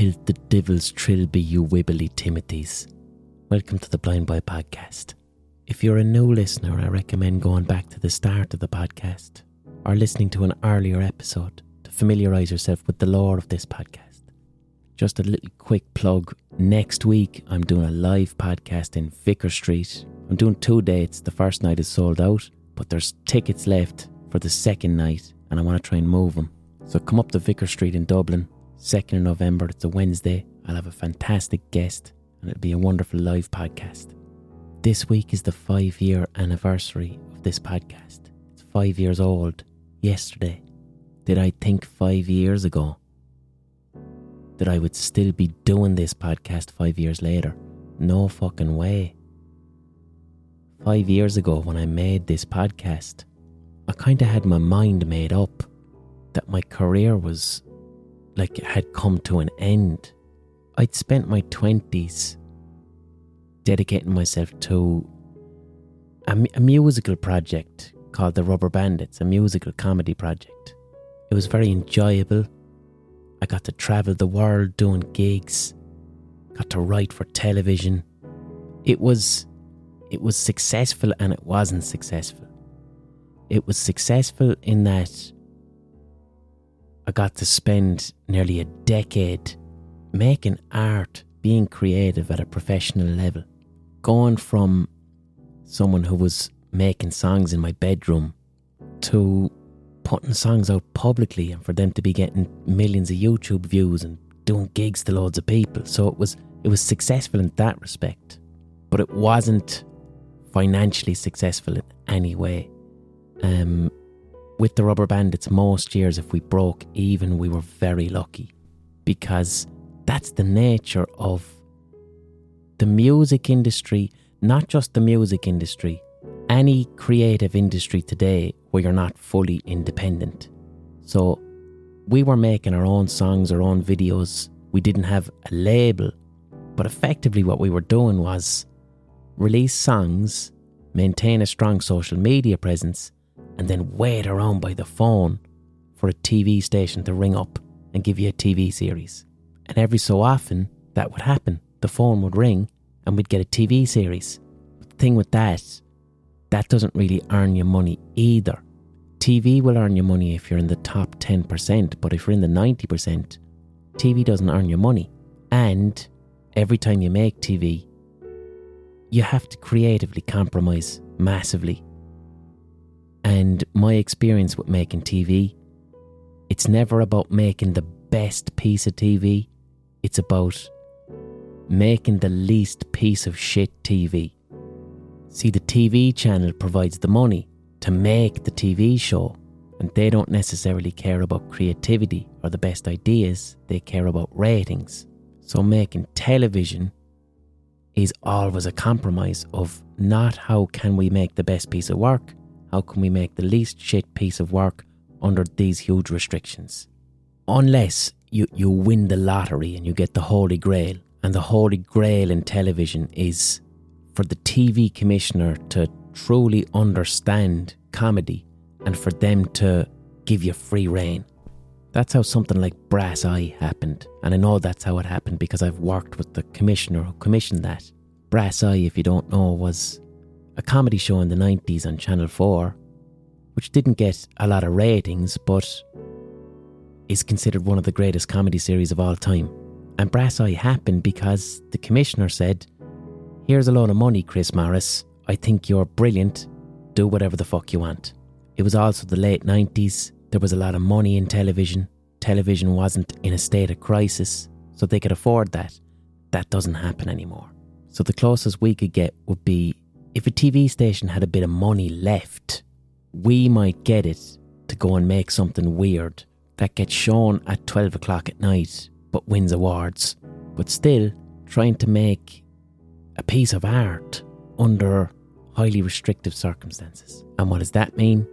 tilt the devil's trilby, you wibbly Timothys. Welcome to the Blind Boy Podcast. If you're a new listener, I recommend going back to the start of the podcast or listening to an earlier episode to familiarise yourself with the lore of this podcast. Just a little quick plug. Next week, I'm doing a live podcast in Vicar Street. I'm doing two dates. The first night is sold out, but there's tickets left for the second night, and I want to try and move them. So come up to Vicar Street in Dublin, 2nd of November. It's a Wednesday. I'll have a fantastic guest, and it'll be a wonderful live podcast. This week is the five year anniversary of this podcast. It's five years old yesterday. Did I think five years ago that I would still be doing this podcast five years later? No fucking way. Five years ago, when I made this podcast, I kind of had my mind made up that my career was like it had come to an end. I'd spent my 20s dedicating myself to a, a, musical project called The Rubber Bandits, a musical comedy project. It was very enjoyable. I got to travel the world doing gigs, got to write for television. It was it was successful and it wasn't successful. It was successful in that I got to spend nearly a decade making art, being creative at a professional level. Going from someone who was making songs in my bedroom to putting songs out publicly and for them to be getting millions of YouTube views and doing gigs to loads of people. So it was it was successful in that respect. But it wasn't financially successful in any way. Um, with the Rubber Bandits, most years, if we broke even, we were very lucky because that's the nature of the music industry, not just the music industry, any creative industry today where you're not fully independent. So we were making our own songs, our own videos. We didn't have a label, but effectively what we were doing was release songs, maintain a strong social media presence, and then wait around by the phone for a TV station to ring up and give you a TV series. And every so often, that would happen. The phone would ring and we'd get a TV series. But the thing with that, that doesn't really earn you money either. TV will earn you money if you're in the top 10%, but if you're in the 90%, TV doesn't earn you money. And every time you make TV, you have to creatively compromise massively and my experience with making TV, it's never about making the best piece of TV, it's about making the least piece of shit TV. See, the TV channel provides the money to make the TV show, and they don't necessarily care about creativity or the best ideas, they care about ratings. So, making television is always a compromise of not how can we make the best piece of work, how can we make the least shit piece of work under these huge restrictions? Unless you, you win the lottery and you get the Holy Grail, and the Holy Grail in television is for the TV commissioner to truly understand comedy and for them to give you free reign. That's how something like Brass Eye happened. And I know that's how it happened because I've worked with the commissioner who commissioned that. Brass Eye, if you don't know, was a comedy show in the 90s on Channel 4, which didn't get a lot of ratings but is considered one of the greatest comedy series of all time. And Brass Eye happened because the commissioner said, Here's a load of money, Chris Morris. I think you're brilliant. Do whatever the fuck you want. It was also the late 90s. There was a lot of money in television. Television wasn't in a state of crisis, so they could afford that. That doesn't happen anymore. So the closest we could get would be if a TV station had a bit of money left, we might get it to go and make something weird that gets shown at 12 o'clock at night but wins awards, but still trying to make a piece of art under highly restrictive circumstances. And what does that mean?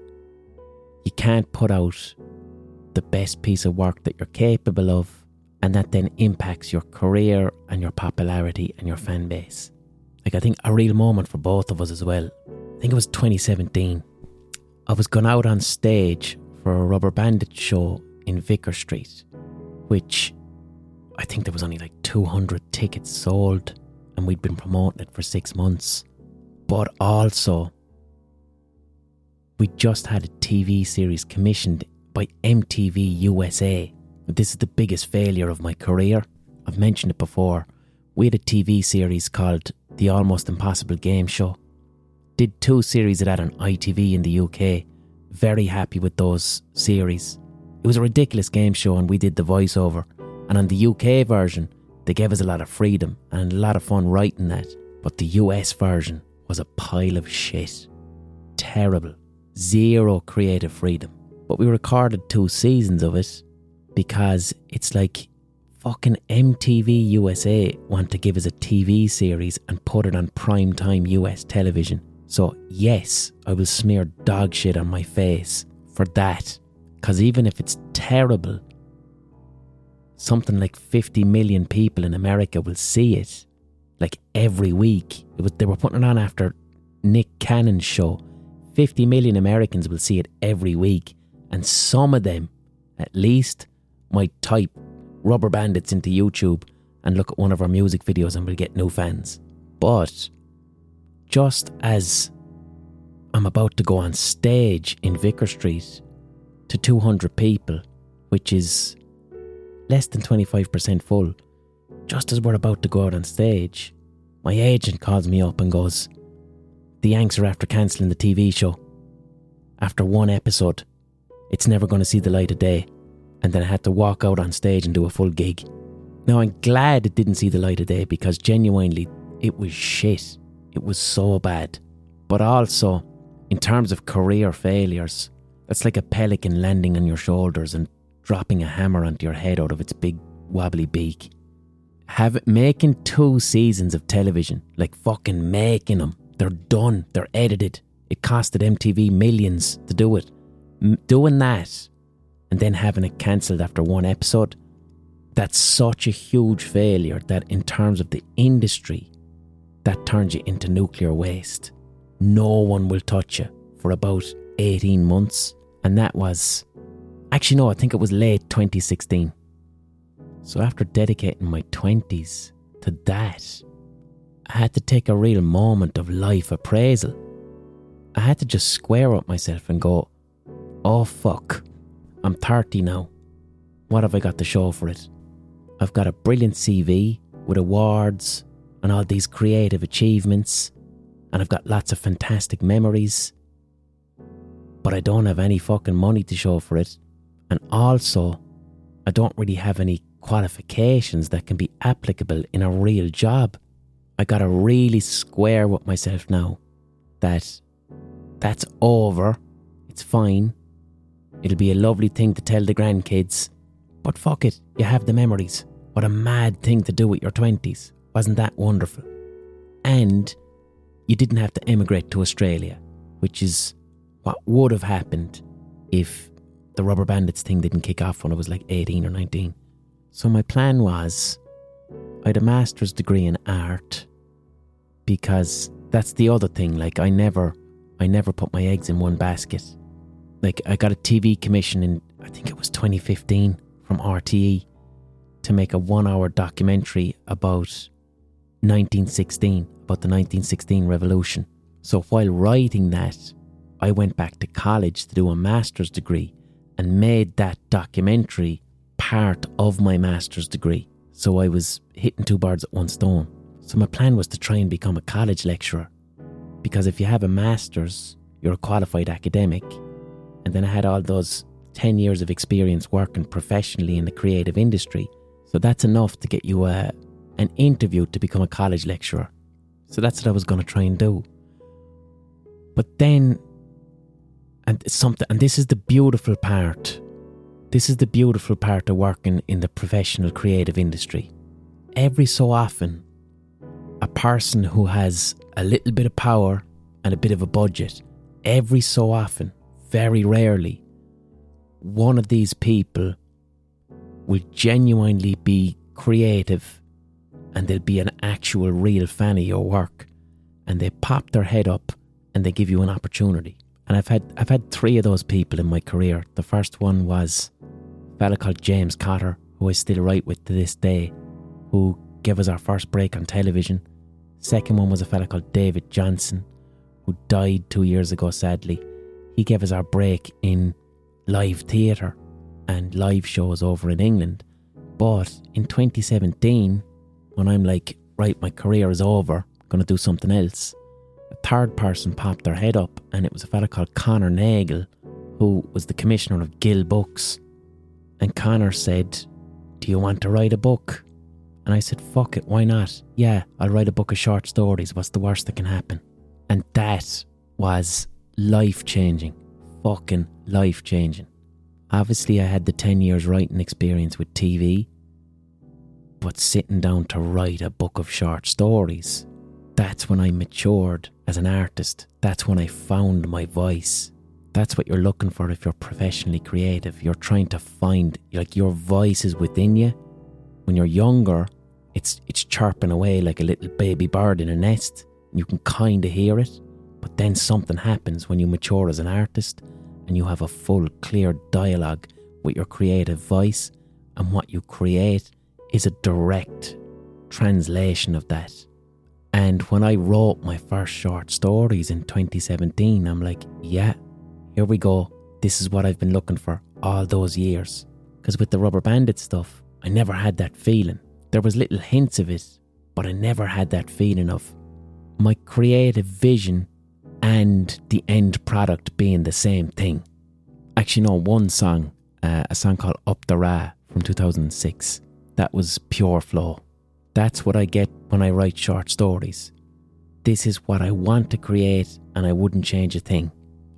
You can't put out the best piece of work that you're capable of, and that then impacts your career and your popularity and your fan base. Like, I think a real moment for both of us as well. I think it was 2017. I was going out on stage for a Rubber Bandit show in Vicar Street, which I think there was only like 200 tickets sold, and we'd been promoting it for six months. But also, we just had a TV series commissioned by MTV USA. This is the biggest failure of my career. I've mentioned it before. We had a TV series called The Almost Impossible Game Show. Did two series of that on ITV in the UK. Very happy with those series. It was a ridiculous game show, and we did the voiceover. And on the UK version, they gave us a lot of freedom and a lot of fun writing that. But the US version was a pile of shit. Terrible. Zero creative freedom. But we recorded two seasons of it because it's like fucking MTV USA want to give us a TV series and put it on prime time US television. So, yes, I will smear dog shit on my face for that. Because even if it's terrible, something like 50 million people in America will see it like every week. Was, they were putting it on after Nick Cannon's show. 50 million Americans will see it every week, and some of them, at least, might type rubber bandits into YouTube and look at one of our music videos and we'll get new fans. But just as I'm about to go on stage in Vicar Street to 200 people, which is less than 25% full, just as we're about to go out on stage, my agent calls me up and goes, The Yanks are after cancelling the TV show. After one episode, it's never going to see the light of day. And then I had to walk out on stage and do a full gig. Now, I'm glad it didn't see the light of day because genuinely, it was shit. It was so bad. But also, in terms of career failures, it's like a pelican landing on your shoulders and dropping a hammer onto your head out of its big wobbly beak. Have making two seasons of television, like fucking making them. They're done. They're edited. It costed MTV millions to do it. M- doing that and then having it cancelled after one episode, that's such a huge failure that in terms of the industry, that turns you into nuclear waste. No one will touch you for about 18 months. And that was, actually, no, I think it was late 2016. So after dedicating my 20s to that, I had to take a real moment of life appraisal. I had to just square up myself and go, oh fuck, I'm 30 now. What have I got to show for it? I've got a brilliant CV with awards and all these creative achievements, and I've got lots of fantastic memories. But I don't have any fucking money to show for it. And also, I don't really have any qualifications that can be applicable in a real job. I gotta really square with myself now that that's over. It's fine. It'll be a lovely thing to tell the grandkids. But fuck it, you have the memories. What a mad thing to do with your 20s. Wasn't that wonderful? And you didn't have to emigrate to Australia, which is what would have happened if the Rubber Bandits thing didn't kick off when I was like 18 or 19. So my plan was I had a master's degree in art because that's the other thing. Like I never, I never put my eggs in one basket. Like I got a TV commission in, I think it was 2015 from RTE to make a one-hour documentary about 1916, about the 1916 revolution. So while writing that, I went back to college to do a master's degree and made that documentary part of my master's degree. So I was hitting two birds at one stone. So my plan was to try and become a college lecturer. Because if you have a master's, you're a qualified academic. And then I had all those 10 years of experience working professionally in the creative industry. So that's enough to get you a, an interview to become a college lecturer. So that's what I was going to try and do. But then, and something, and this is the beautiful part this is the beautiful part of working in the professional creative industry. Every so often, a person who has a little bit of power and a bit of a budget, every so often, very rarely, one of these people will genuinely be creative and they'll be an actual real fan of your work and they pop their head up and they give you an opportunity. And I've had I've had three of those people in my career. The first one was a fella called James Cotter, who I still write with to this day, who gave us our first break on television. Second one was a fella called David Johnson, who died two years ago, sadly. He gave us our break in live theatre and live shows over in England. But in 2017, when I'm like, right, my career is over, gonna do something else, a third person popped their head up, and it was a fella called Conor Nagle, who was the commissioner of Gill Books. And Connor said, Do you want to write a book? And I said, Fuck it, why not? Yeah, I'll write a book of short stories. What's the worst that can happen? And that was life changing. Fucking life changing. Obviously, I had the 10 years writing experience with TV, but sitting down to write a book of short stories, that's when I matured as an artist. That's when I found my voice. That's what you're looking for if you're professionally creative. You're trying to find like your voice is within you. When you're younger, it's it's chirping away like a little baby bird in a nest. You can kind of hear it, but then something happens when you mature as an artist and you have a full, clear dialogue with your creative voice, and what you create is a direct translation of that. And when I wrote my first short stories in 2017, I'm like, yeah, here we go. This is what I've been looking for all those years. Because with the rubber bandit stuff, I never had that feeling. There was little hints of it, but I never had that feeling of my creative vision and the end product being the same thing. Actually, no, one song, uh, a song called Up the Ra from 2006, that was pure flow. That's what I get when I write short stories. This is what I want to create, and I wouldn't change a thing.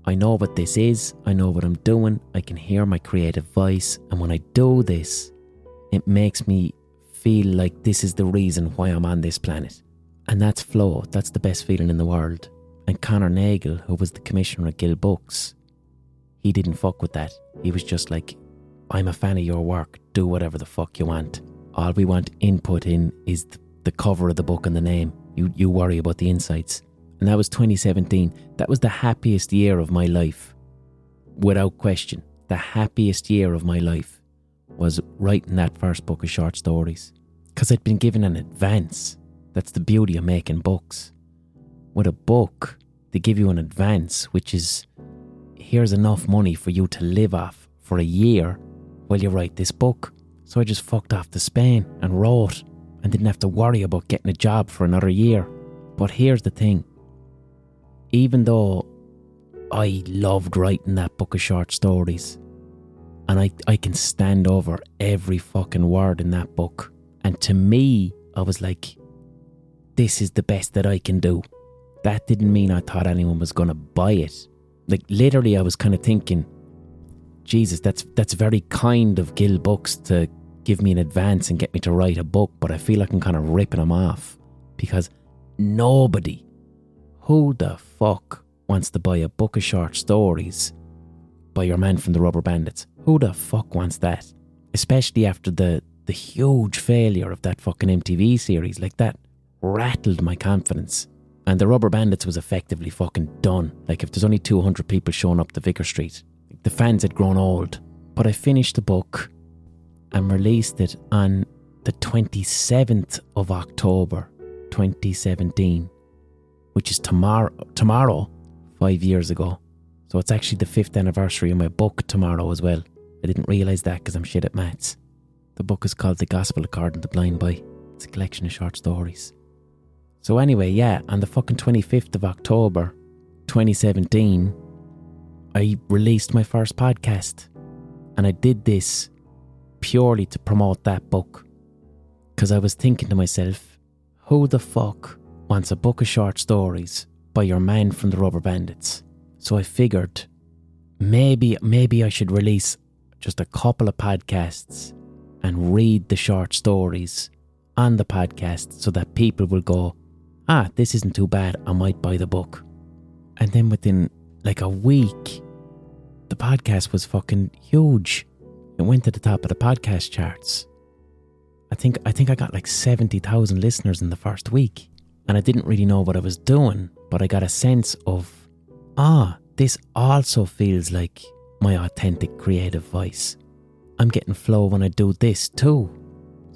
I know what this is, I know what I'm doing, I can hear my creative voice, and when I do this, it makes me feel like this is the reason why I'm on this planet. And that's flow, that's the best feeling in the world. And Conor Nagle, who was the commissioner at Gill Books, he didn't fuck with that. He was just like, I'm a fan of your work, do whatever the fuck you want. All we want input in is the cover of the book and the name. You, you worry about the insights and that was 2017. That was the happiest year of my life. Without question, the happiest year of my life was writing that first book of short stories. Because I'd been given an advance. That's the beauty of making books. With a book, they give you an advance, which is here's enough money for you to live off for a year while you write this book. So I just fucked off to Spain and wrote and didn't have to worry about getting a job for another year. But here's the thing even though I loved writing that book of short stories, and I, I can stand over every fucking word in that book. And to me, I was like, this is the best that I can do. That didn't mean I thought anyone was going to buy it. Like, literally, I was kind of thinking, Jesus, that's, that's very kind of Gill Books to give me an advance and get me to write a book, but I feel like I'm kind of ripping them off because nobody who the fuck wants to buy a book of short stories by your man from the Rubber Bandits? Who the fuck wants that? Especially after the the huge failure of that fucking MTV series. Like that rattled my confidence. And the Rubber Bandits was effectively fucking done. Like if there's only 200 people showing up to Vicar Street, the fans had grown old. But I finished the book and released it on the 27th of October 2017 which is tomorrow, tomorrow, five years ago. So it's actually the fifth anniversary of my book tomorrow as well. I didn't realise that because I'm shit at maths. The book is called The Gospel According to Blind Boy. It's a collection of short stories. So anyway, yeah, on the fucking 25th of October, 2017, I released my first podcast. And I did this purely to promote that book. Because I was thinking to myself, who the fuck wants a book of short stories by your man from the Rubber Bandits. So I figured maybe maybe I should release just a couple of podcasts and read the short stories on the podcast so that people will go, ah, this isn't too bad. I might buy the book. And then within like a week, the podcast was fucking huge. It went to the top of the podcast charts. I think I think I got like 70,000 listeners in the first week and I didn't really know what I was doing, but I got a sense of, ah, this also feels like my authentic creative voice. I'm getting flow when I do this too.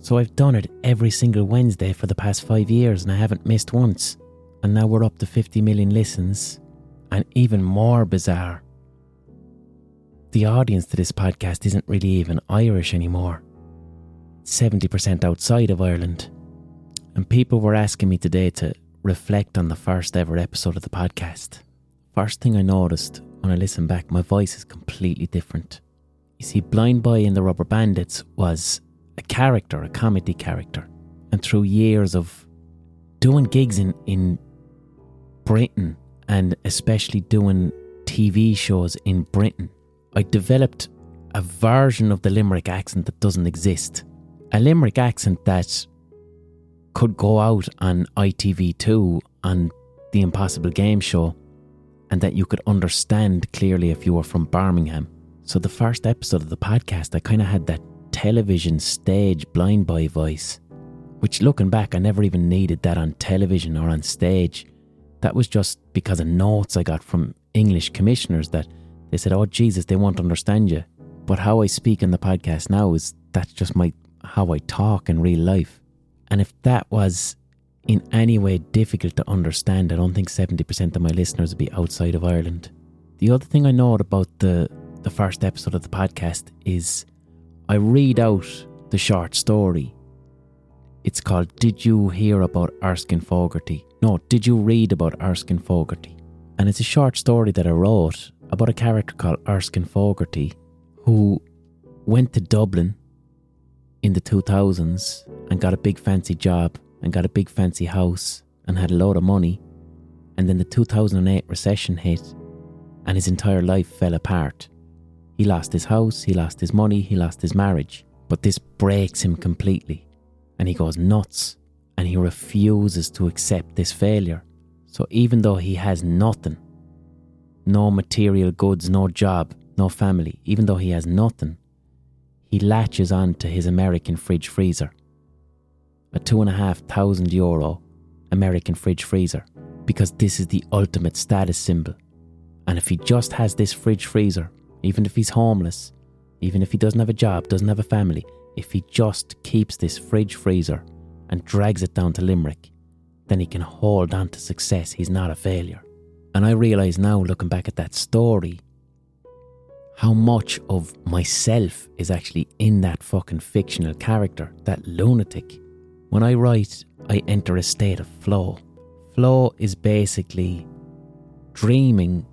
So I've done it every single Wednesday for the past five years and I haven't missed once. And now we're up to 50 million listens. And even more bizarre, the audience to this podcast isn't really even Irish anymore. 70% outside of Ireland. And people were asking me today to reflect on the first ever episode of the podcast. First thing I noticed when I listened back, my voice is completely different. You see, Blind Boy in the Rubber Bandits was a character, a comedy character. And through years of doing gigs in, in Britain and especially doing TV shows in Britain, I developed a version of the Limerick accent that doesn't exist. A Limerick accent that could go out on ITV2 on the Impossible Game Show and that you could understand clearly if you were from Birmingham. So, the first episode of the podcast, I kind of had that television stage blind boy voice, which looking back, I never even needed that on television or on stage. That was just because of notes I got from English commissioners that they said, Oh, Jesus, they won't understand you. But how I speak in the podcast now is that's just my how I talk in real life. And if that was in any way difficult to understand, I don't think 70% of my listeners would be outside of Ireland. The other thing I know about the, the first episode of the podcast is I read out the short story. It's called Did You Hear About Erskine Fogarty? No, Did You Read About Erskine Fogarty? And it's a short story that I wrote about a character called Erskine Fogarty who went to Dublin in the 2000s and got a big fancy job and got a big fancy house and had a load of money. And then the 2008 recession hit and his entire life fell apart. He lost his house, he lost his money, he lost his marriage. But this breaks him completely. And he goes nuts. And he refuses to accept this failure. So even though he has nothing, no material goods, no job, no family, even though he has nothing, he latches on to his American fridge freezer. A two and a half thousand euro American fridge freezer. Because this is the ultimate status symbol. And if he just has this fridge freezer even if he's homeless, even if he doesn't have a job, doesn't have a family, if he just keeps this fridge freezer and drags it down to Limerick, then he can hold on to success. He's not a failure. And I realise now, looking back at that story, how much of myself is actually in that fucking fictional character, that lunatic. When I write, I enter a state of flow. Flow is basically dreaming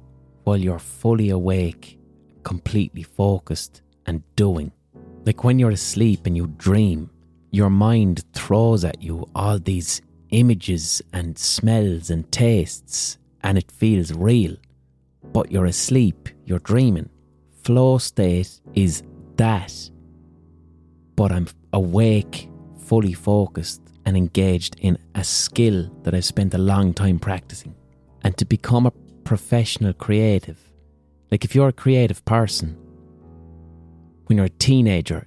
while you're fully awake completely focused and doing. Like when you're asleep and you dream, your mind throws at you all these images and smells and tastes, and it feels real. But you're asleep, you're dreaming. Flow state is that. But I'm awake, fully focused, and engaged in a skill that I've spent a long time practicing. And to become a professional creative, like if you're a creative person, when you're a teenager,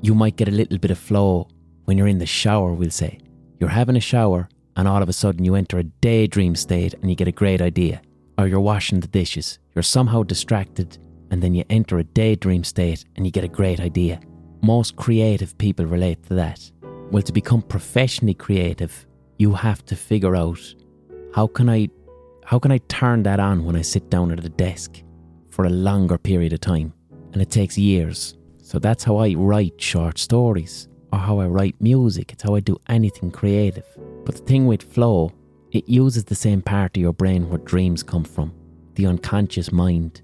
you might get a little bit of flow when you're in the shower, we'll say. You're having a shower and all of a sudden you enter a daydream state and you get a great idea. Or you're washing the dishes, you're somehow distracted and then you enter a daydream state and you get a great idea. Most creative people relate to that. Well, to become professionally creative, you have to figure out how can I how can I turn that on when I sit down at a desk? For a longer period of time, and it takes years. So that's how I write short stories, or how I write music. It's how I do anything creative. But the thing with flow, it uses the same part of your brain where dreams come from the unconscious mind.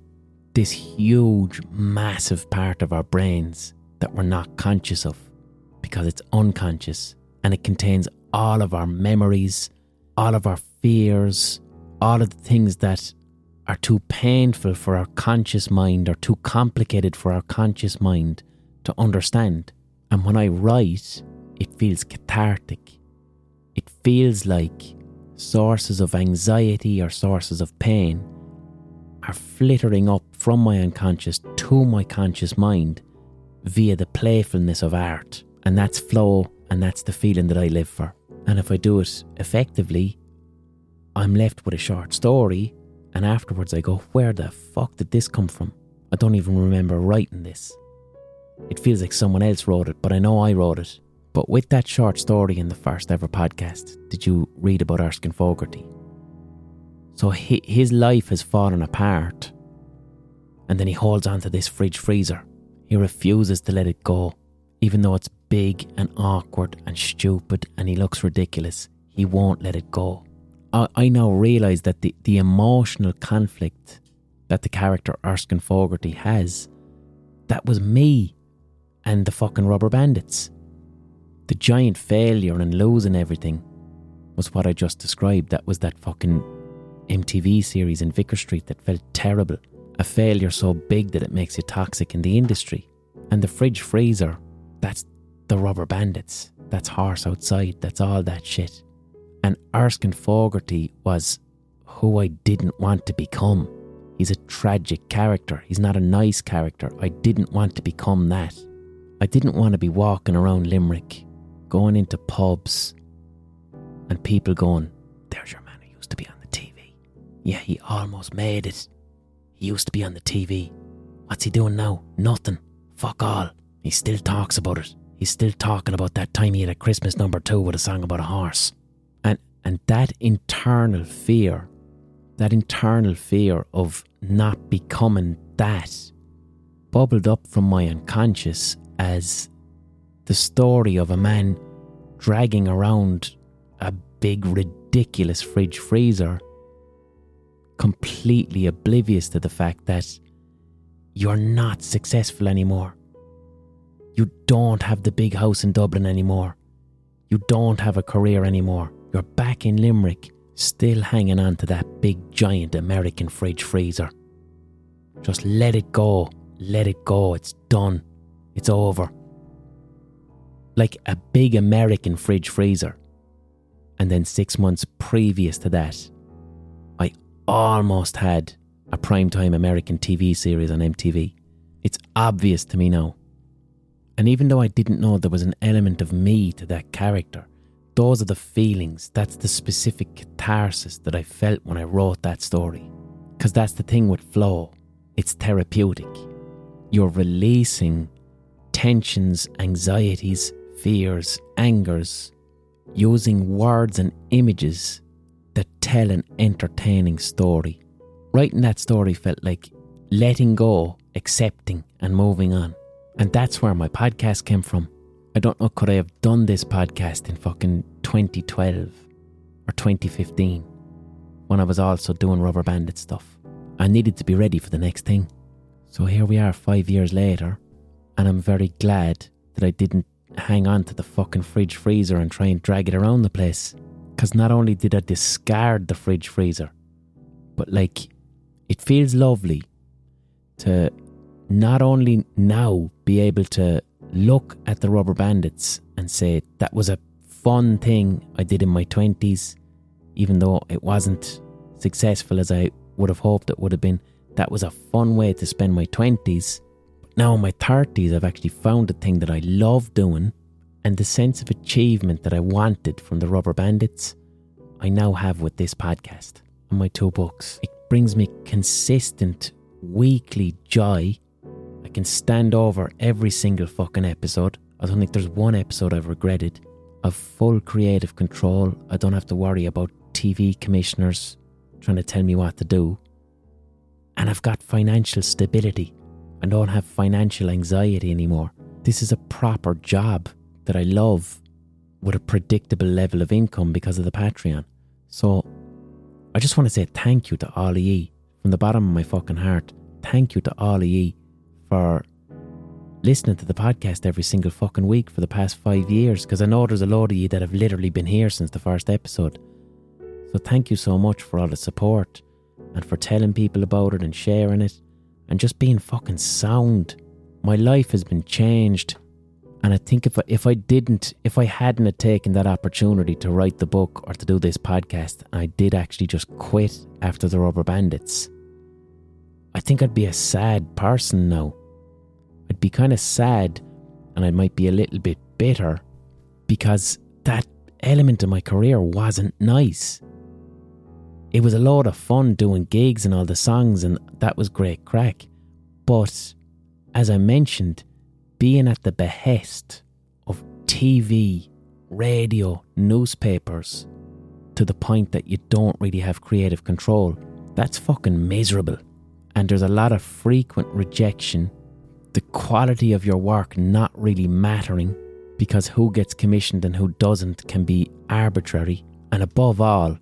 This huge, massive part of our brains that we're not conscious of because it's unconscious and it contains all of our memories, all of our fears, all of the things that are too painful for our conscious mind or too complicated for our conscious mind to understand. And when I write, it feels cathartic. It feels like sources of anxiety or sources of pain are flittering up from my unconscious to my conscious mind via the playfulness of art. And that's flow, and that's the feeling that I live for. And if I do it effectively, I'm left with a short story and afterwards, I go, where the fuck did this come from? I don't even remember writing this. It feels like someone else wrote it, but I know I wrote it. But with that short story in the first ever podcast, did you read about Erskine Fogarty? So his life has fallen apart. And then he holds onto this fridge freezer. He refuses to let it go, even though it's big and awkward and stupid and he looks ridiculous. He won't let it go. I, I now realise that the, the emotional conflict that the character Erskine Fogarty has, that was me and the fucking rubber bandits. The giant failure and losing everything was what I just described. That was that fucking MTV series in Vicar Street that felt terrible. A failure so big that it makes you toxic in the industry. And the fridge freezer, that's the rubber bandits. That's horse outside. That's all that shit. And Erskine Fogarty was who I didn't want to become. He's a tragic character. He's not a nice character. I didn't want to become that. I didn't want to be walking around Limerick, going into pubs, and people going, There's your man who used to be on the TV. Yeah, he almost made it. He used to be on the TV. What's he doing now? Nothing. Fuck all. He still talks about it. He's still talking about that time he had a Christmas number two with a song about a horse. And that internal fear, that internal fear of not becoming that, bubbled up from my unconscious as the story of a man dragging around a big, ridiculous fridge freezer, completely oblivious to the fact that you're not successful anymore. You don't have the big house in Dublin anymore. You don't have a career anymore. You're back in Limerick, still hanging on to that big giant American fridge freezer. Just let it go, let it go, it's done, it's over. Like a big American fridge freezer. And then six months previous to that, I almost had a primetime American TV series on MTV. It's obvious to me now. And even though I didn't know there was an element of me to that character, those are the feelings, that's the specific catharsis that I felt when I wrote that story. Because that's the thing with flow, it's therapeutic. You're releasing tensions, anxieties, fears, angers, using words and images that tell an entertaining story. Writing that story felt like letting go, accepting, and moving on. And that's where my podcast came from. I don't know, could I have done this podcast in fucking 2012 or 2015 when I was also doing rubber bandit stuff? I needed to be ready for the next thing. So here we are five years later, and I'm very glad that I didn't hang on to the fucking fridge freezer and try and drag it around the place. Because not only did I discard the fridge freezer, but like, it feels lovely to not only now be able to look at the rubber bandits and say that was a fun thing I did in my 20s, even though it wasn't successful as I would have hoped it would have been. That was a fun way to spend my 20s. But now in my 30s, I've actually found a thing that I love doing and the sense of achievement that I wanted from the rubber bandits, I now have with this podcast and my two books. It brings me consistent weekly joy can stand over every single fucking episode. I don't think there's one episode I've regretted. I've full creative control. I don't have to worry about TV commissioners trying to tell me what to do. And I've got financial stability. I don't have financial anxiety anymore. This is a proper job that I love with a predictable level of income because of the Patreon. So I just want to say thank you to of ye from the bottom of my fucking heart. Thank you to of ye for listening to the podcast every single fucking week for the past five years because I know there's a lot of you that have literally been here since the first episode. So thank you so much for all the support and for telling people about it and sharing it and just being fucking sound. My life has been changed. And I think if I, if I didn't, if I hadn't taken that opportunity to write the book or to do this podcast, I did actually just quit after the Rubber Bandits, I think I'd be a sad person now. I'd be kind of sad and I might be a little bit bitter because that element of my career wasn't nice. It was a lot of fun doing gigs and all the songs, and that was great crack. But as I mentioned, being at the behest of TV, radio, newspapers to the point that you don't really have creative control, that's fucking miserable. And there's a lot of frequent rejection, the quality of your work not really mattering because who gets commissioned and who doesn't can be arbitrary, and above all,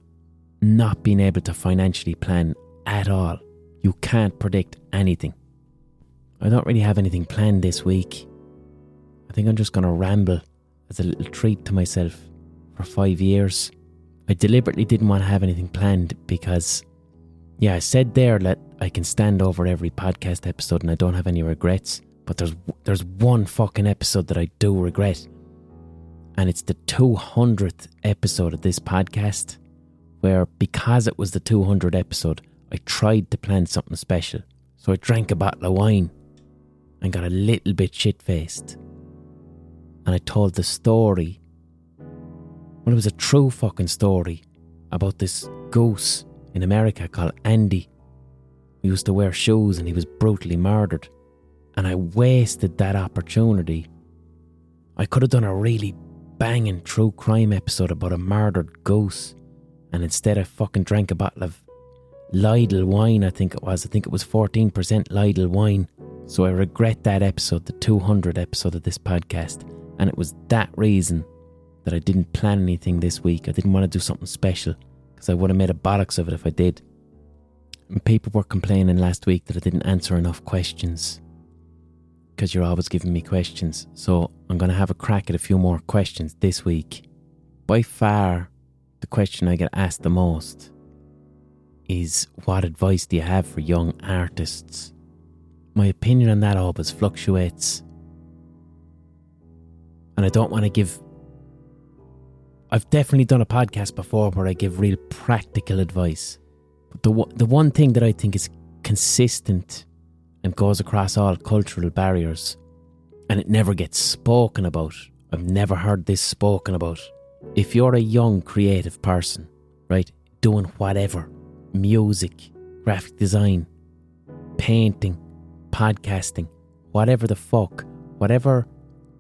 not being able to financially plan at all. You can't predict anything. I don't really have anything planned this week. I think I'm just going to ramble as a little treat to myself for five years. I deliberately didn't want to have anything planned because, yeah, I said there that I can stand over every podcast episode and I don't have any regrets. But there's there's one fucking episode that I do regret, and it's the 200th episode of this podcast, where because it was the 200th episode, I tried to plan something special. So I drank a bottle of wine and got a little bit shit faced. And I told the story. Well, it was a true fucking story about this goose in America called Andy. He used to wear shoes and he was brutally murdered. And I wasted that opportunity. I could have done a really banging true crime episode about a murdered goose. And instead, I fucking drank a bottle of Lidl wine, I think it was. I think it was 14% Lidl wine. So I regret that episode, the 200 episode of this podcast. And it was that reason that I didn't plan anything this week. I didn't want to do something special because I would have made a bollocks of it if I did. And people were complaining last week that I didn't answer enough questions because you're always giving me questions. So I'm going to have a crack at a few more questions this week. By far, the question I get asked the most is what advice do you have for young artists? My opinion on that always fluctuates. And I don't want to give. I've definitely done a podcast before where I give real practical advice. But the, the one thing that I think is consistent and goes across all cultural barriers, and it never gets spoken about. I've never heard this spoken about. If you're a young creative person, right, doing whatever, music, graphic design, painting, podcasting, whatever the fuck, whatever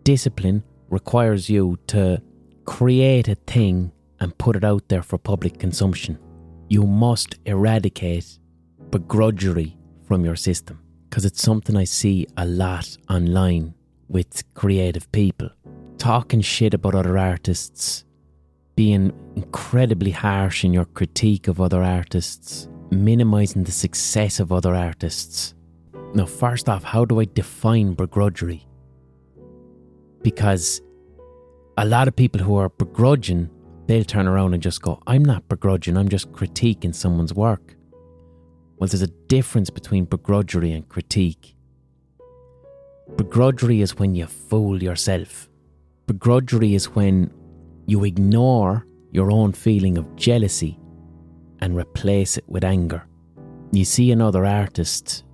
discipline requires you to create a thing and put it out there for public consumption, you must eradicate begrudgery from your system because it's something I see a lot online with creative people talking shit about other artists being incredibly harsh in your critique of other artists, minimizing the success of other artists. Now, first off, how do I define begrudgery? Because a lot of people who are begrudging, they'll turn around and just go, I'm not begrudging, I'm just critiquing someone's work. Well, there's a difference between begrudgery and critique. Begrudgery is when you fool yourself. Begrudgery is when you ignore your own feeling of jealousy and replace it with anger. You see another artist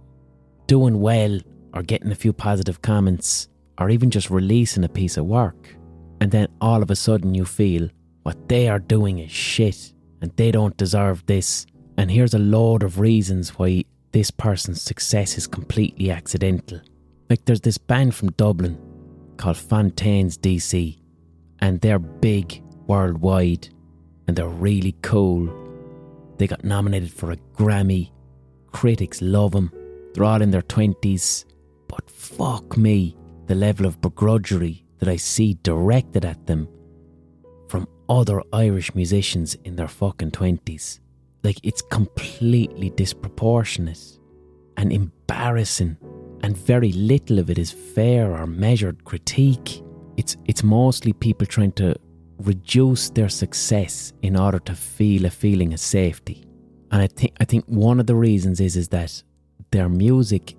doing well or getting a few positive comments or even just releasing a piece of work, and then all of a sudden you feel what they are doing is shit and they don't deserve this. And here's a load of reasons why this person's success is completely accidental. Like there's this band from Dublin called Fontaines DC and they're big worldwide and they're really cool. They got nominated for a Grammy. Critics love them. They're all in their 20s. But fuck me, the level of begrudgery that I see directed at them from other Irish musicians in their fucking 20s. Like, it's completely disproportionate and embarrassing, and very little of it is fair or measured critique. It's it's mostly people trying to reduce their success in order to feel a feeling of safety. And I think I think one of the reasons is is that their music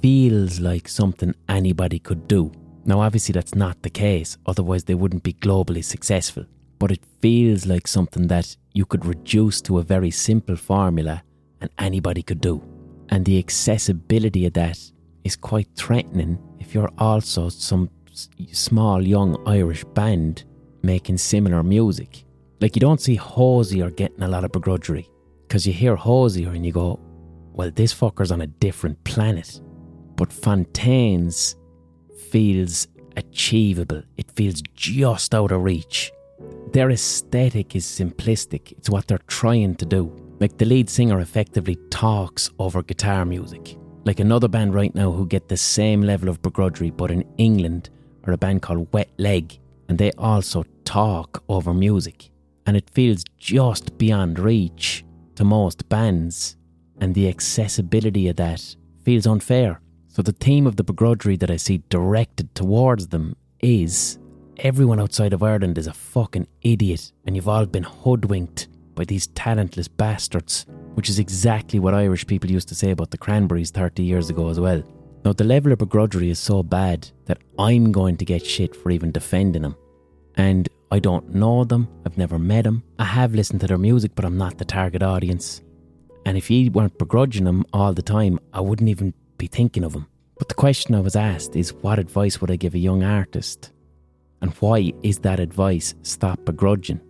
feels like something anybody could do. Now obviously that's not the case, otherwise they wouldn't be globally successful. But it feels like something that you could reduce to a very simple formula and anybody could do. And the accessibility of that is quite threatening if you're also some small young Irish band making similar music. Like you don't see Hozier getting a lot of begrudgery because you hear Hozier and you go, well, this fucker's on a different planet. But Fontaines feels achievable, it feels just out of reach. Their aesthetic is simplistic, it's what they're trying to do. Like the lead singer effectively talks over guitar music. Like another band right now who get the same level of begrudgery, but in England, are a band called Wet Leg, and they also talk over music. And it feels just beyond reach to most bands, and the accessibility of that feels unfair. So, the theme of the begrudgery that I see directed towards them is everyone outside of Ireland is a fucking idiot, and you've all been hoodwinked by these talentless bastards, which is exactly what Irish people used to say about the Cranberries 30 years ago as well. Now, the level of begrudgery is so bad that I'm going to get shit for even defending them. And I don't know them, I've never met them. I have listened to their music, but I'm not the target audience. And if you weren't begrudging them all the time, I wouldn't even be thinking of them. But the question I was asked is what advice would I give a young artist? And why is that advice stop begrudging?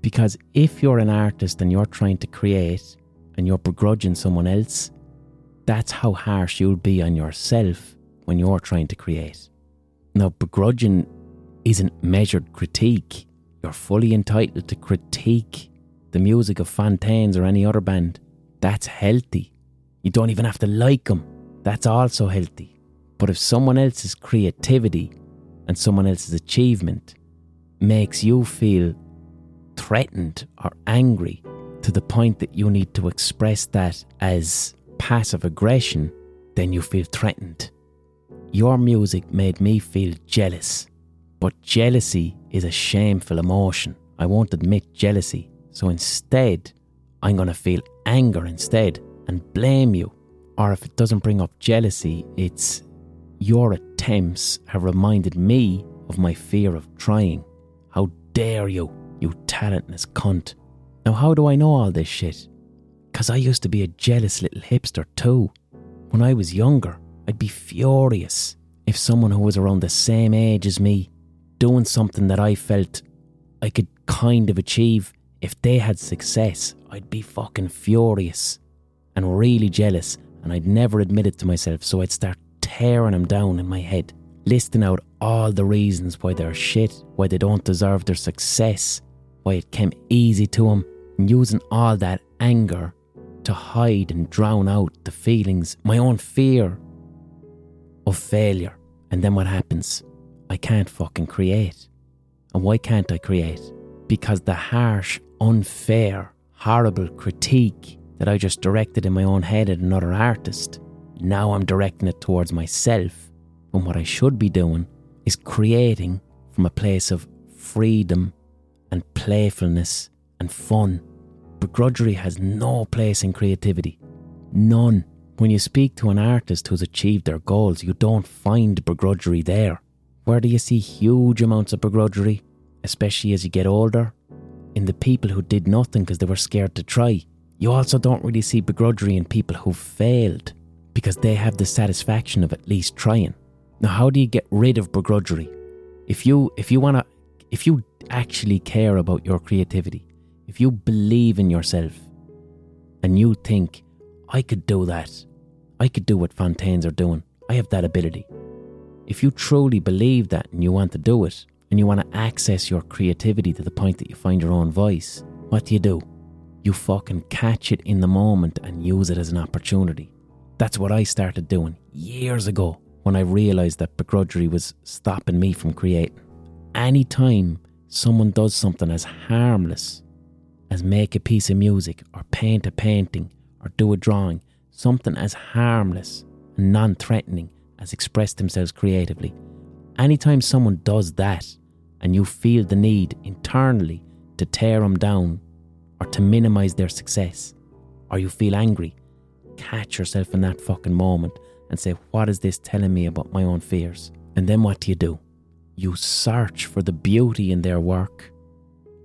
Because if you're an artist and you're trying to create and you're begrudging someone else, that's how harsh you'll be on yourself when you're trying to create. Now, begrudging isn't measured critique. You're fully entitled to critique the music of Fontaines or any other band. That's healthy. You don't even have to like them. That's also healthy. But if someone else's creativity and someone else's achievement makes you feel threatened or angry to the point that you need to express that as passive aggression, then you feel threatened. Your music made me feel jealous. But jealousy is a shameful emotion. I won't admit jealousy. So instead, I'm going to feel anger instead and blame you. Or if it doesn't bring up jealousy, it's your attempts have reminded me of my fear of trying. How dare you, you talentless cunt. Now, how do I know all this shit? Because I used to be a jealous little hipster too. When I was younger, I'd be furious if someone who was around the same age as me, doing something that I felt I could kind of achieve, if they had success, I'd be fucking furious and really jealous, and I'd never admit it to myself, so I'd start tearing them down in my head, listing out all the reasons why they're shit, why they don't deserve their success, why it came easy to them, and using all that anger to hide and drown out the feelings, my own fear of failure. And then what happens? I can't fucking create. And why can't I create? Because the harsh, unfair, horrible critique that I just directed in my own head at another artist, now I'm directing it towards myself. And what I should be doing is creating from a place of freedom and playfulness and fun. Begrudgery has no place in creativity. None. When you speak to an artist who's achieved their goals, you don't find begrudgery there. Where do you see huge amounts of begrudgery, especially as you get older? In the people who did nothing because they were scared to try. You also don't really see begrudgery in people who've failed because they have the satisfaction of at least trying. Now, how do you get rid of begrudgery? If you if you want to if you actually care about your creativity, if you believe in yourself and you think, I could do that, I could do what Fontaines are doing, I have that ability. If you truly believe that and you want to do it, and you want to access your creativity to the point that you find your own voice, what do you do? You fucking catch it in the moment and use it as an opportunity. That's what I started doing years ago when I realised that begrudgery was stopping me from creating. Anytime someone does something as harmless as make a piece of music or paint a painting or do a drawing, something as harmless and non threatening as express themselves creatively, anytime someone does that and you feel the need internally to tear them down or to minimize their success, or you feel angry, catch yourself in that fucking moment and say, What is this telling me about my own fears? And then what do you do? You search for the beauty in their work.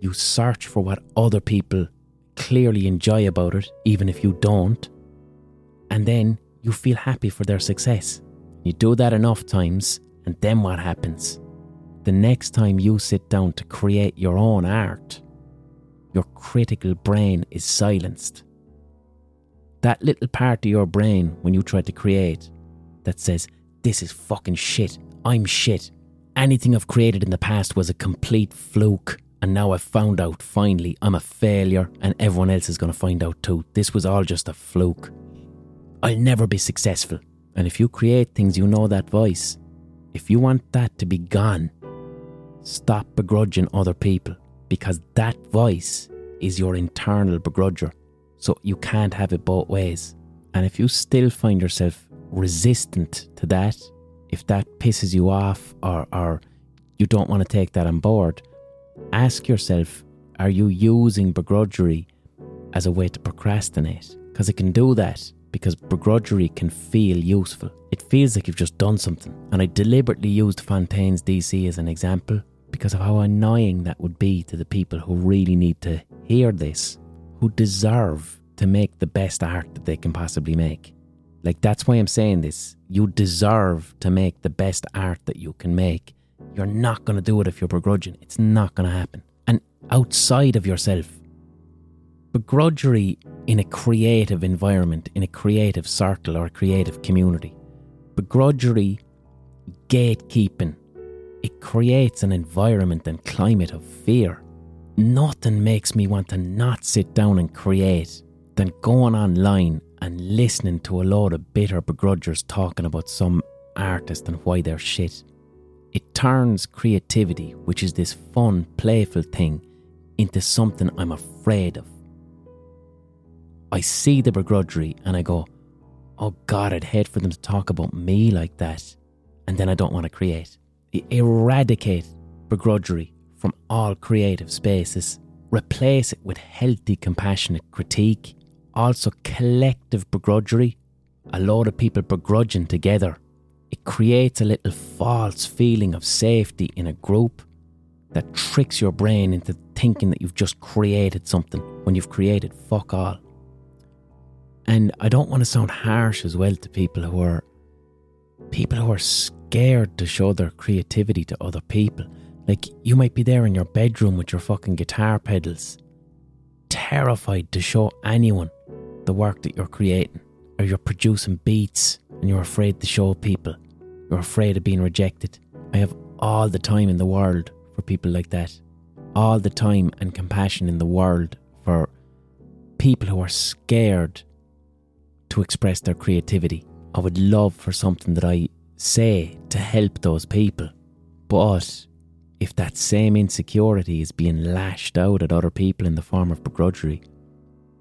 You search for what other people clearly enjoy about it, even if you don't. And then you feel happy for their success. You do that enough times, and then what happens? The next time you sit down to create your own art, your critical brain is silenced. That little part of your brain when you try to create that says, This is fucking shit, I'm shit. Anything I've created in the past was a complete fluke. And now I've found out finally I'm a failure and everyone else is going to find out too. This was all just a fluke. I'll never be successful. And if you create things, you know that voice. If you want that to be gone, stop begrudging other people because that voice is your internal begrudger. So you can't have it both ways. And if you still find yourself resistant to that, if that pisses you off or, or you don't want to take that on board, ask yourself are you using begrudgery as a way to procrastinate? Because it can do that, because begrudgery can feel useful. It feels like you've just done something. And I deliberately used Fontaines DC as an example because of how annoying that would be to the people who really need to hear this, who deserve to make the best art that they can possibly make. Like, that's why I'm saying this. You deserve to make the best art that you can make. You're not going to do it if you're begrudging. It's not going to happen. And outside of yourself, begrudgery in a creative environment, in a creative circle or a creative community, begrudgery gatekeeping it creates an environment and climate of fear. Nothing makes me want to not sit down and create than going online and listening to a load of bitter begrudgers talking about some artist and why they're shit. It turns creativity, which is this fun, playful thing, into something I'm afraid of. I see the begrudgery and I go, oh God, I'd hate for them to talk about me like that. And then I don't want to create eradicate begrudgery from all creative spaces, replace it with healthy, compassionate critique, also collective begrudgery, a lot of people begrudging together. It creates a little false feeling of safety in a group that tricks your brain into thinking that you've just created something when you've created fuck all. And I don't want to sound harsh as well to people who are people who are scared to show their creativity to other people. Like, you might be there in your bedroom with your fucking guitar pedals, terrified to show anyone the work that you're creating. Or you're producing beats and you're afraid to show people. You're afraid of being rejected. I have all the time in the world for people like that. All the time and compassion in the world for people who are scared to express their creativity. I would love for something that I say to help those people. But if that same insecurity is being lashed out at other people in the form of begrudgery,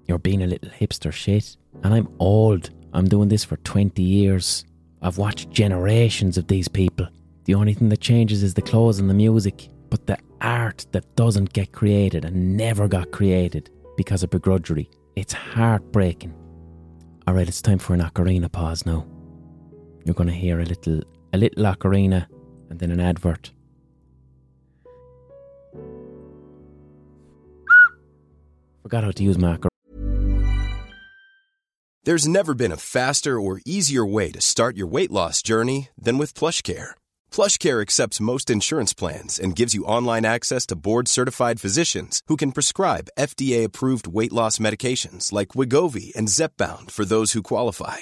you're being a little hipster shit. And I'm old. I'm doing this for 20 years. I've watched generations of these people. The only thing that changes is the clothes and the music. But the art that doesn't get created and never got created because of begrudgery, it's heartbreaking. Alright, it's time for an ocarina pause now you're going to hear a little a little ocarina and then an advert. Forgot how to use my. There's never been a faster or easier way to start your weight loss journey than with PlushCare. PlushCare accepts most insurance plans and gives you online access to board-certified physicians who can prescribe FDA-approved weight loss medications like Wegovy and Zepbound for those who qualify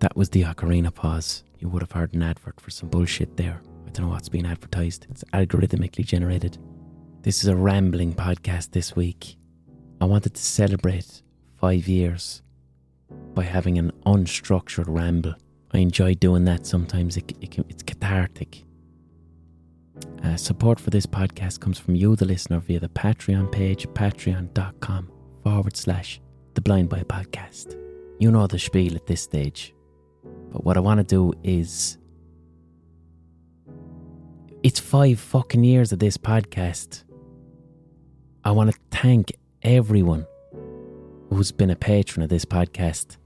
That was the ocarina pause. You would have heard an advert for some bullshit there. I don't know what's being advertised. It's algorithmically generated. This is a rambling podcast this week. I wanted to celebrate five years by having an unstructured ramble. I enjoy doing that sometimes, it, it, it's cathartic. Uh, support for this podcast comes from you, the listener, via the Patreon page, patreon.com forward slash the Blind Boy Podcast. You know the spiel at this stage. But what I want to do is. It's five fucking years of this podcast. I want to thank everyone who's been a patron of this podcast.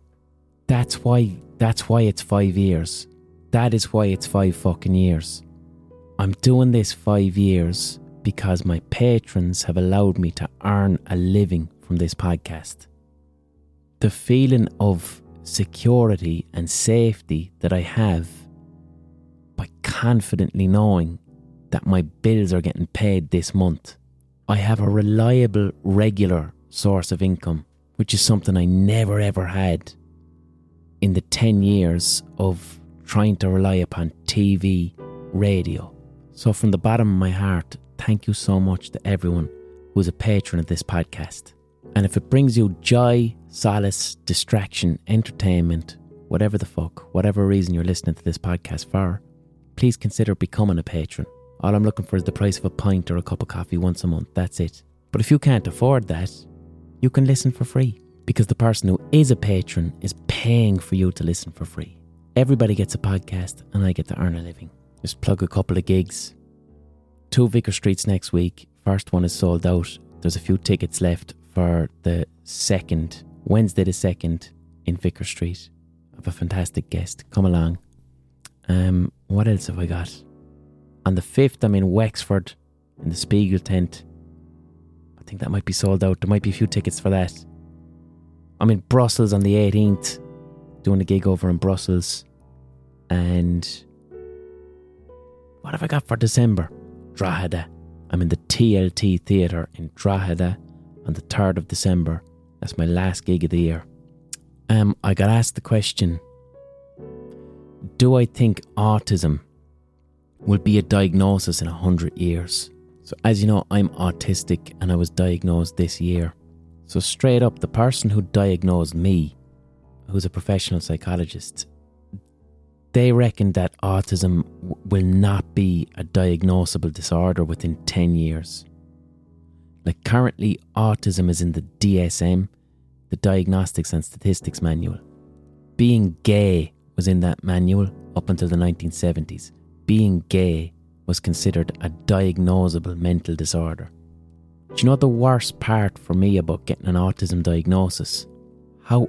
That's why that's why it's 5 years. That is why it's 5 fucking years. I'm doing this 5 years because my patrons have allowed me to earn a living from this podcast. The feeling of security and safety that I have by confidently knowing that my bills are getting paid this month. I have a reliable, regular source of income, which is something I never ever had in the 10 years of trying to rely upon TV, radio. So, from the bottom of my heart, thank you so much to everyone who is a patron of this podcast. And if it brings you joy, solace, distraction, entertainment, whatever the fuck, whatever reason you're listening to this podcast for, please consider becoming a patron. All I'm looking for is the price of a pint or a cup of coffee once a month. That's it. But if you can't afford that, you can listen for free because the person who is a patron is paying for you to listen for free. Everybody gets a podcast and I get to earn a living. Just plug a couple of gigs. Two Vicar Streets next week. First one is sold out. There's a few tickets left for the second, Wednesday the 2nd in Vicar Street. I have a fantastic guest. Come along. Um, what else have I got? On the 5th, I'm in Wexford in the Spiegel tent. I think that might be sold out. There might be a few tickets for that. I'm in Brussels on the 18th, doing a gig over in Brussels. And what have I got for December? Drogheda. I'm in the TLT Theatre in Drogheda on the 3rd of December. That's my last gig of the year. Um, I got asked the question Do I think autism will be a diagnosis in 100 years? So, as you know, I'm autistic and I was diagnosed this year. So, straight up, the person who diagnosed me, who's a professional psychologist, they reckon that autism w- will not be a diagnosable disorder within 10 years. Like currently, autism is in the DSM, the Diagnostics and Statistics Manual. Being gay was in that manual up until the 1970s. Being gay was considered a diagnosable mental disorder. Do you know the worst part for me about getting an autism diagnosis? How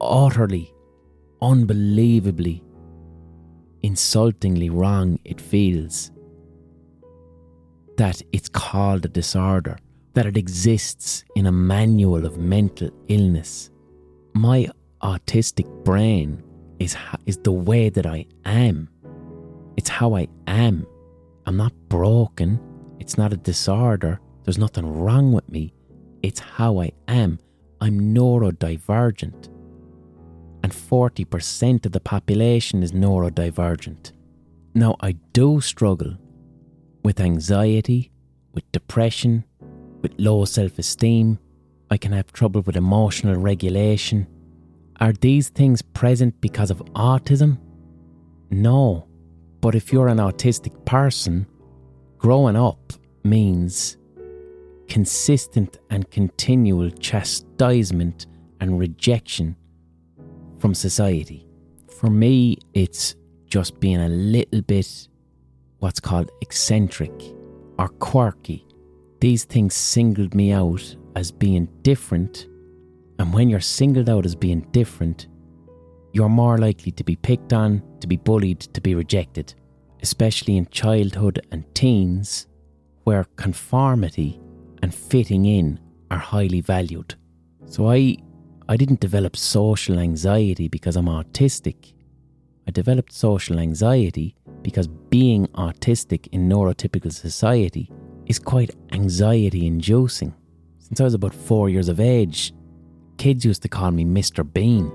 utterly, unbelievably, insultingly wrong it feels that it's called a disorder that it exists in a manual of mental illness. My autistic brain is, is the way that I am. It's how I am. I'm not broken. It's not a disorder. There's nothing wrong with me. It's how I am. I'm neurodivergent. And 40% of the population is neurodivergent. Now, I do struggle with anxiety, with depression, with low self esteem. I can have trouble with emotional regulation. Are these things present because of autism? No. But if you're an autistic person, growing up means consistent and continual chastisement and rejection from society. For me, it's just being a little bit what's called eccentric or quirky these things singled me out as being different. And when you're singled out as being different, you're more likely to be picked on, to be bullied, to be rejected, especially in childhood and teens, where conformity and fitting in are highly valued. So I I didn't develop social anxiety because I'm autistic. I developed social anxiety because being autistic in neurotypical society is quite anxiety inducing. Since I was about four years of age, kids used to call me Mr. Bean.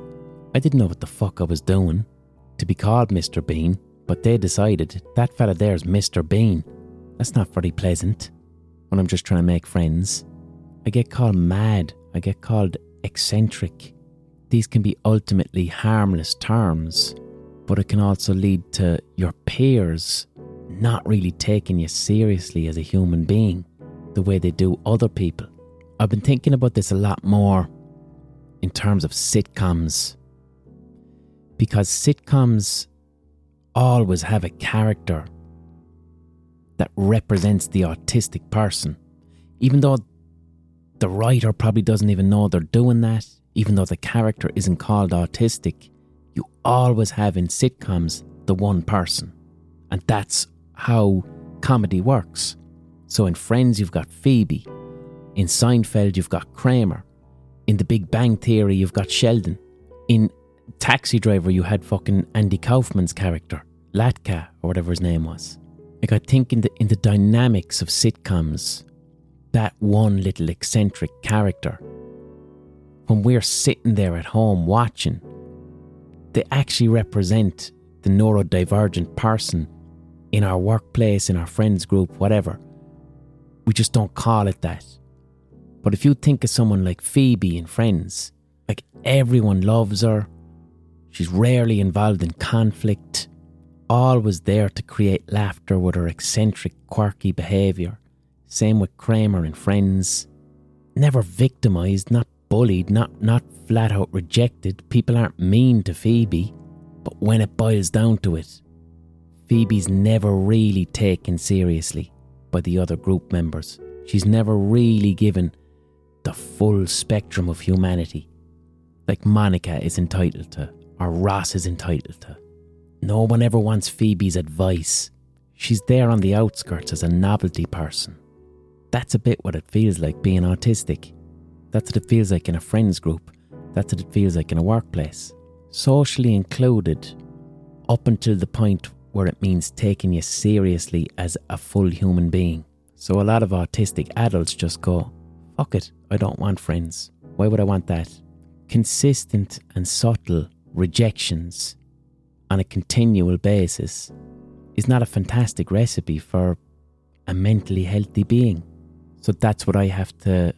I didn't know what the fuck I was doing to be called Mr. Bean, but they decided that fella there's Mr. Bean. That's not very pleasant when I'm just trying to make friends. I get called mad, I get called eccentric. These can be ultimately harmless terms, but it can also lead to your peers not really taking you seriously as a human being the way they do other people. I've been thinking about this a lot more in terms of sitcoms because sitcoms always have a character that represents the autistic person, even though the writer probably doesn't even know they're doing that, even though the character isn't called autistic. You always have in sitcoms the one person, and that's how comedy works. So in Friends, you've got Phoebe. In Seinfeld, you've got Kramer. In The Big Bang Theory, you've got Sheldon. In Taxi Driver, you had fucking Andy Kaufman's character, Latka, or whatever his name was. Like I think in the in the dynamics of sitcoms, that one little eccentric character, when we're sitting there at home watching, they actually represent the neurodivergent person in our workplace, in our friends group, whatever. We just don't call it that. But if you think of someone like Phoebe in Friends, like everyone loves her, she's rarely involved in conflict, always there to create laughter with her eccentric, quirky behaviour. Same with Kramer in Friends. Never victimised, not bullied, not, not flat out rejected. People aren't mean to Phoebe. But when it boils down to it, Phoebe's never really taken seriously by the other group members. She's never really given the full spectrum of humanity, like Monica is entitled to, or Ross is entitled to. No one ever wants Phoebe's advice. She's there on the outskirts as a novelty person. That's a bit what it feels like being autistic. That's what it feels like in a friends group. That's what it feels like in a workplace. Socially included, up until the point where it means taking you seriously as a full human being. So a lot of autistic adults just go, fuck it, I don't want friends. Why would I want that? Consistent and subtle rejections on a continual basis is not a fantastic recipe for a mentally healthy being. So that's what I have to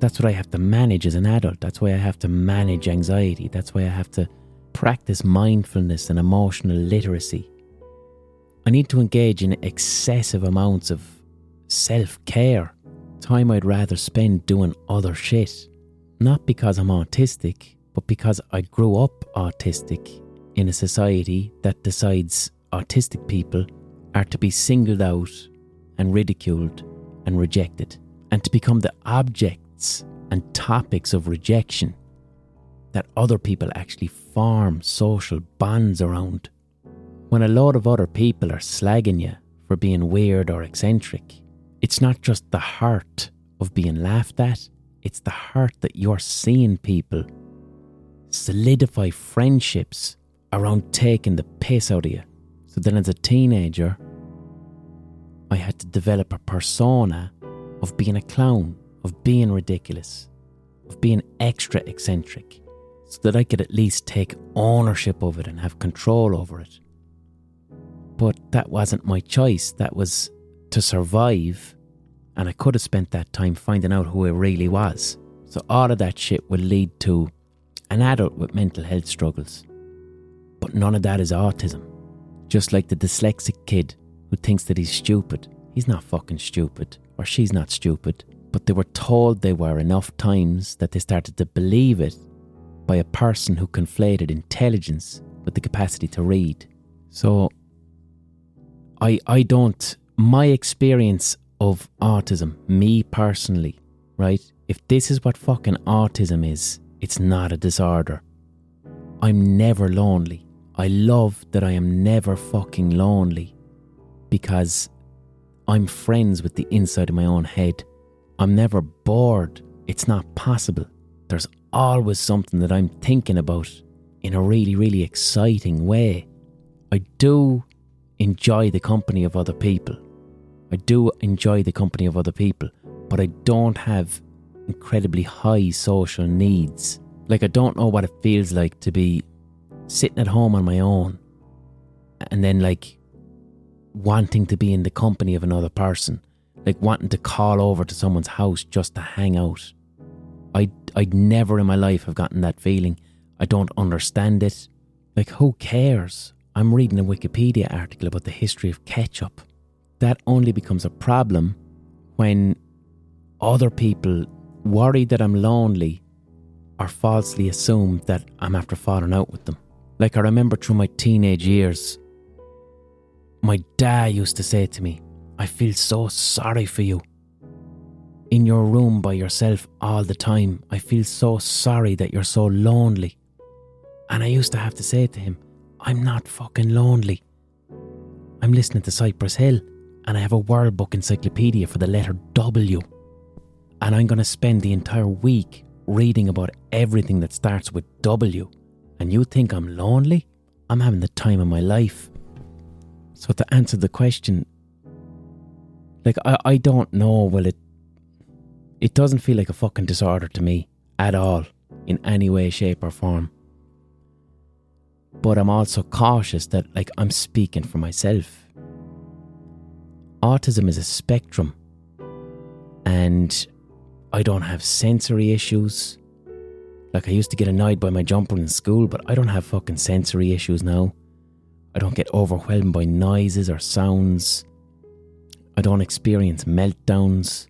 that's what I have to manage as an adult. That's why I have to manage anxiety. That's why I have to practice mindfulness and emotional literacy. I need to engage in excessive amounts of self care, time I'd rather spend doing other shit. Not because I'm autistic, but because I grew up autistic in a society that decides autistic people are to be singled out and ridiculed and rejected, and to become the objects and topics of rejection that other people actually form social bonds around. When a lot of other people are slagging you for being weird or eccentric, it's not just the hurt of being laughed at, it's the hurt that you're seeing people solidify friendships around taking the piss out of you. So then, as a teenager, I had to develop a persona of being a clown, of being ridiculous, of being extra eccentric so that I could at least take ownership of it and have control over it. But that wasn't my choice, that was to survive, and I could have spent that time finding out who I really was. So all of that shit will lead to an adult with mental health struggles. But none of that is autism. Just like the dyslexic kid who thinks that he's stupid. He's not fucking stupid, or she's not stupid. But they were told they were enough times that they started to believe it by a person who conflated intelligence with the capacity to read. So I I don't my experience of autism, me personally, right? If this is what fucking autism is, it's not a disorder. I'm never lonely. I love that I am never fucking lonely because I'm friends with the inside of my own head. I'm never bored. It's not possible. There's always something that I'm thinking about in a really, really exciting way. I do enjoy the company of other people. I do enjoy the company of other people, but I don't have incredibly high social needs. Like, I don't know what it feels like to be sitting at home on my own and then, like, wanting to be in the company of another person, like, wanting to call over to someone's house just to hang out I I'd never in my life have gotten that feeling. I don't understand it. Like who cares? I'm reading a Wikipedia article about the history of ketchup. That only becomes a problem when other people worry that I'm lonely or falsely assume that I'm after falling out with them. Like I remember through my teenage years, my dad used to say to me, I feel so sorry for you. In your room by yourself all the time, I feel so sorry that you're so lonely. And I used to have to say to him, I'm not fucking lonely. I'm listening to Cypress Hill and I have a World Book Encyclopedia for the letter W. And I'm going to spend the entire week reading about everything that starts with W. And you think I'm lonely? I'm having the time of my life. So, to answer the question, like, I, I don't know, will it, it doesn't feel like a fucking disorder to me at all, in any way, shape, or form. But I'm also cautious that, like, I'm speaking for myself. Autism is a spectrum, and I don't have sensory issues. Like, I used to get annoyed by my jumper in school, but I don't have fucking sensory issues now. I don't get overwhelmed by noises or sounds. I don't experience meltdowns.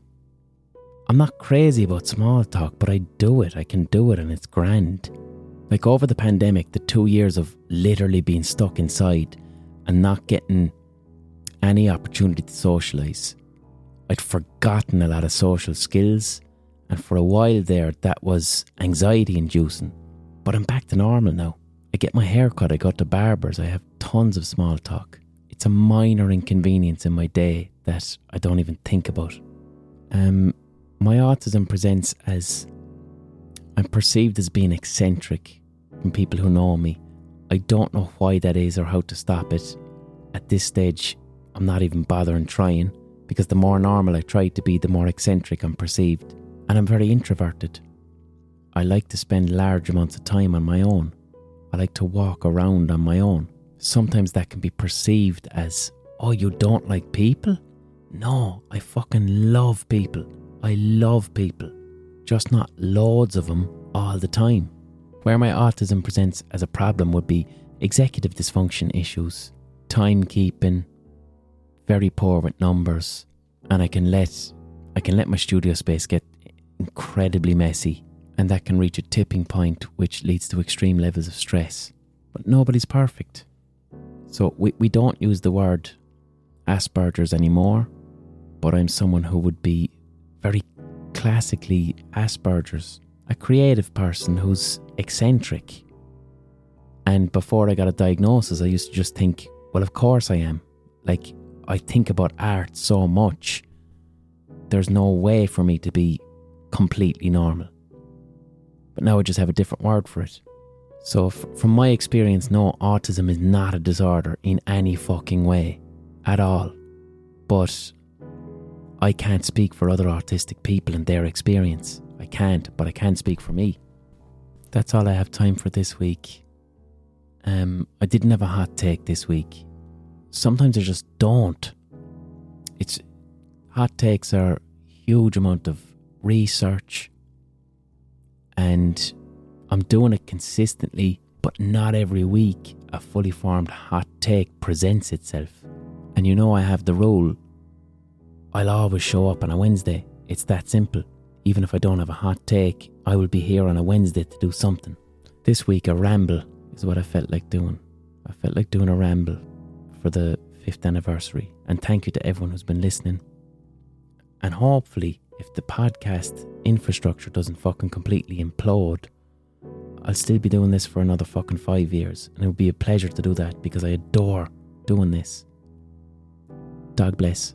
I'm not crazy about small talk, but I do it. I can do it and it's grand. Like over the pandemic, the two years of literally being stuck inside and not getting any opportunity to socialise, I'd forgotten a lot of social skills and for a while there, that was anxiety inducing. But I'm back to normal now. I get my hair cut, I go to barbers, I have tons of small talk. It's a minor inconvenience in my day that I don't even think about. Um, my autism presents as I'm perceived as being eccentric from people who know me. I don't know why that is or how to stop it. At this stage, I'm not even bothering trying because the more normal I try to be, the more eccentric I'm perceived and I'm very introverted. I like to spend large amounts of time on my own. I like to walk around on my own. Sometimes that can be perceived as, oh, you don't like people? No, I fucking love people. I love people. Just not loads of them all the time. Where my autism presents as a problem would be executive dysfunction issues, timekeeping, very poor with numbers, and I can let I can let my studio space get incredibly messy, and that can reach a tipping point which leads to extreme levels of stress. But nobody's perfect. So we, we don't use the word Asperger's anymore, but I'm someone who would be very classically Asperger's, a creative person who's eccentric. And before I got a diagnosis, I used to just think, well, of course I am. Like, I think about art so much. There's no way for me to be completely normal. But now I just have a different word for it. So, f- from my experience, no, autism is not a disorder in any fucking way at all. But I can't speak for other autistic people and their experience. I can't, but I can speak for me. That's all I have time for this week. Um, I didn't have a hot take this week. Sometimes I just don't. It's hot takes are huge amount of research, and I'm doing it consistently, but not every week. A fully formed hot take presents itself. And you know, I have the rule I'll always show up on a Wednesday. It's that simple. Even if I don't have a hot take, I will be here on a Wednesday to do something. This week, a ramble is what I felt like doing. I felt like doing a ramble for the fifth anniversary. And thank you to everyone who's been listening. And hopefully, if the podcast infrastructure doesn't fucking completely implode, I'll still be doing this for another fucking five years. And it would be a pleasure to do that because I adore doing this. God bless.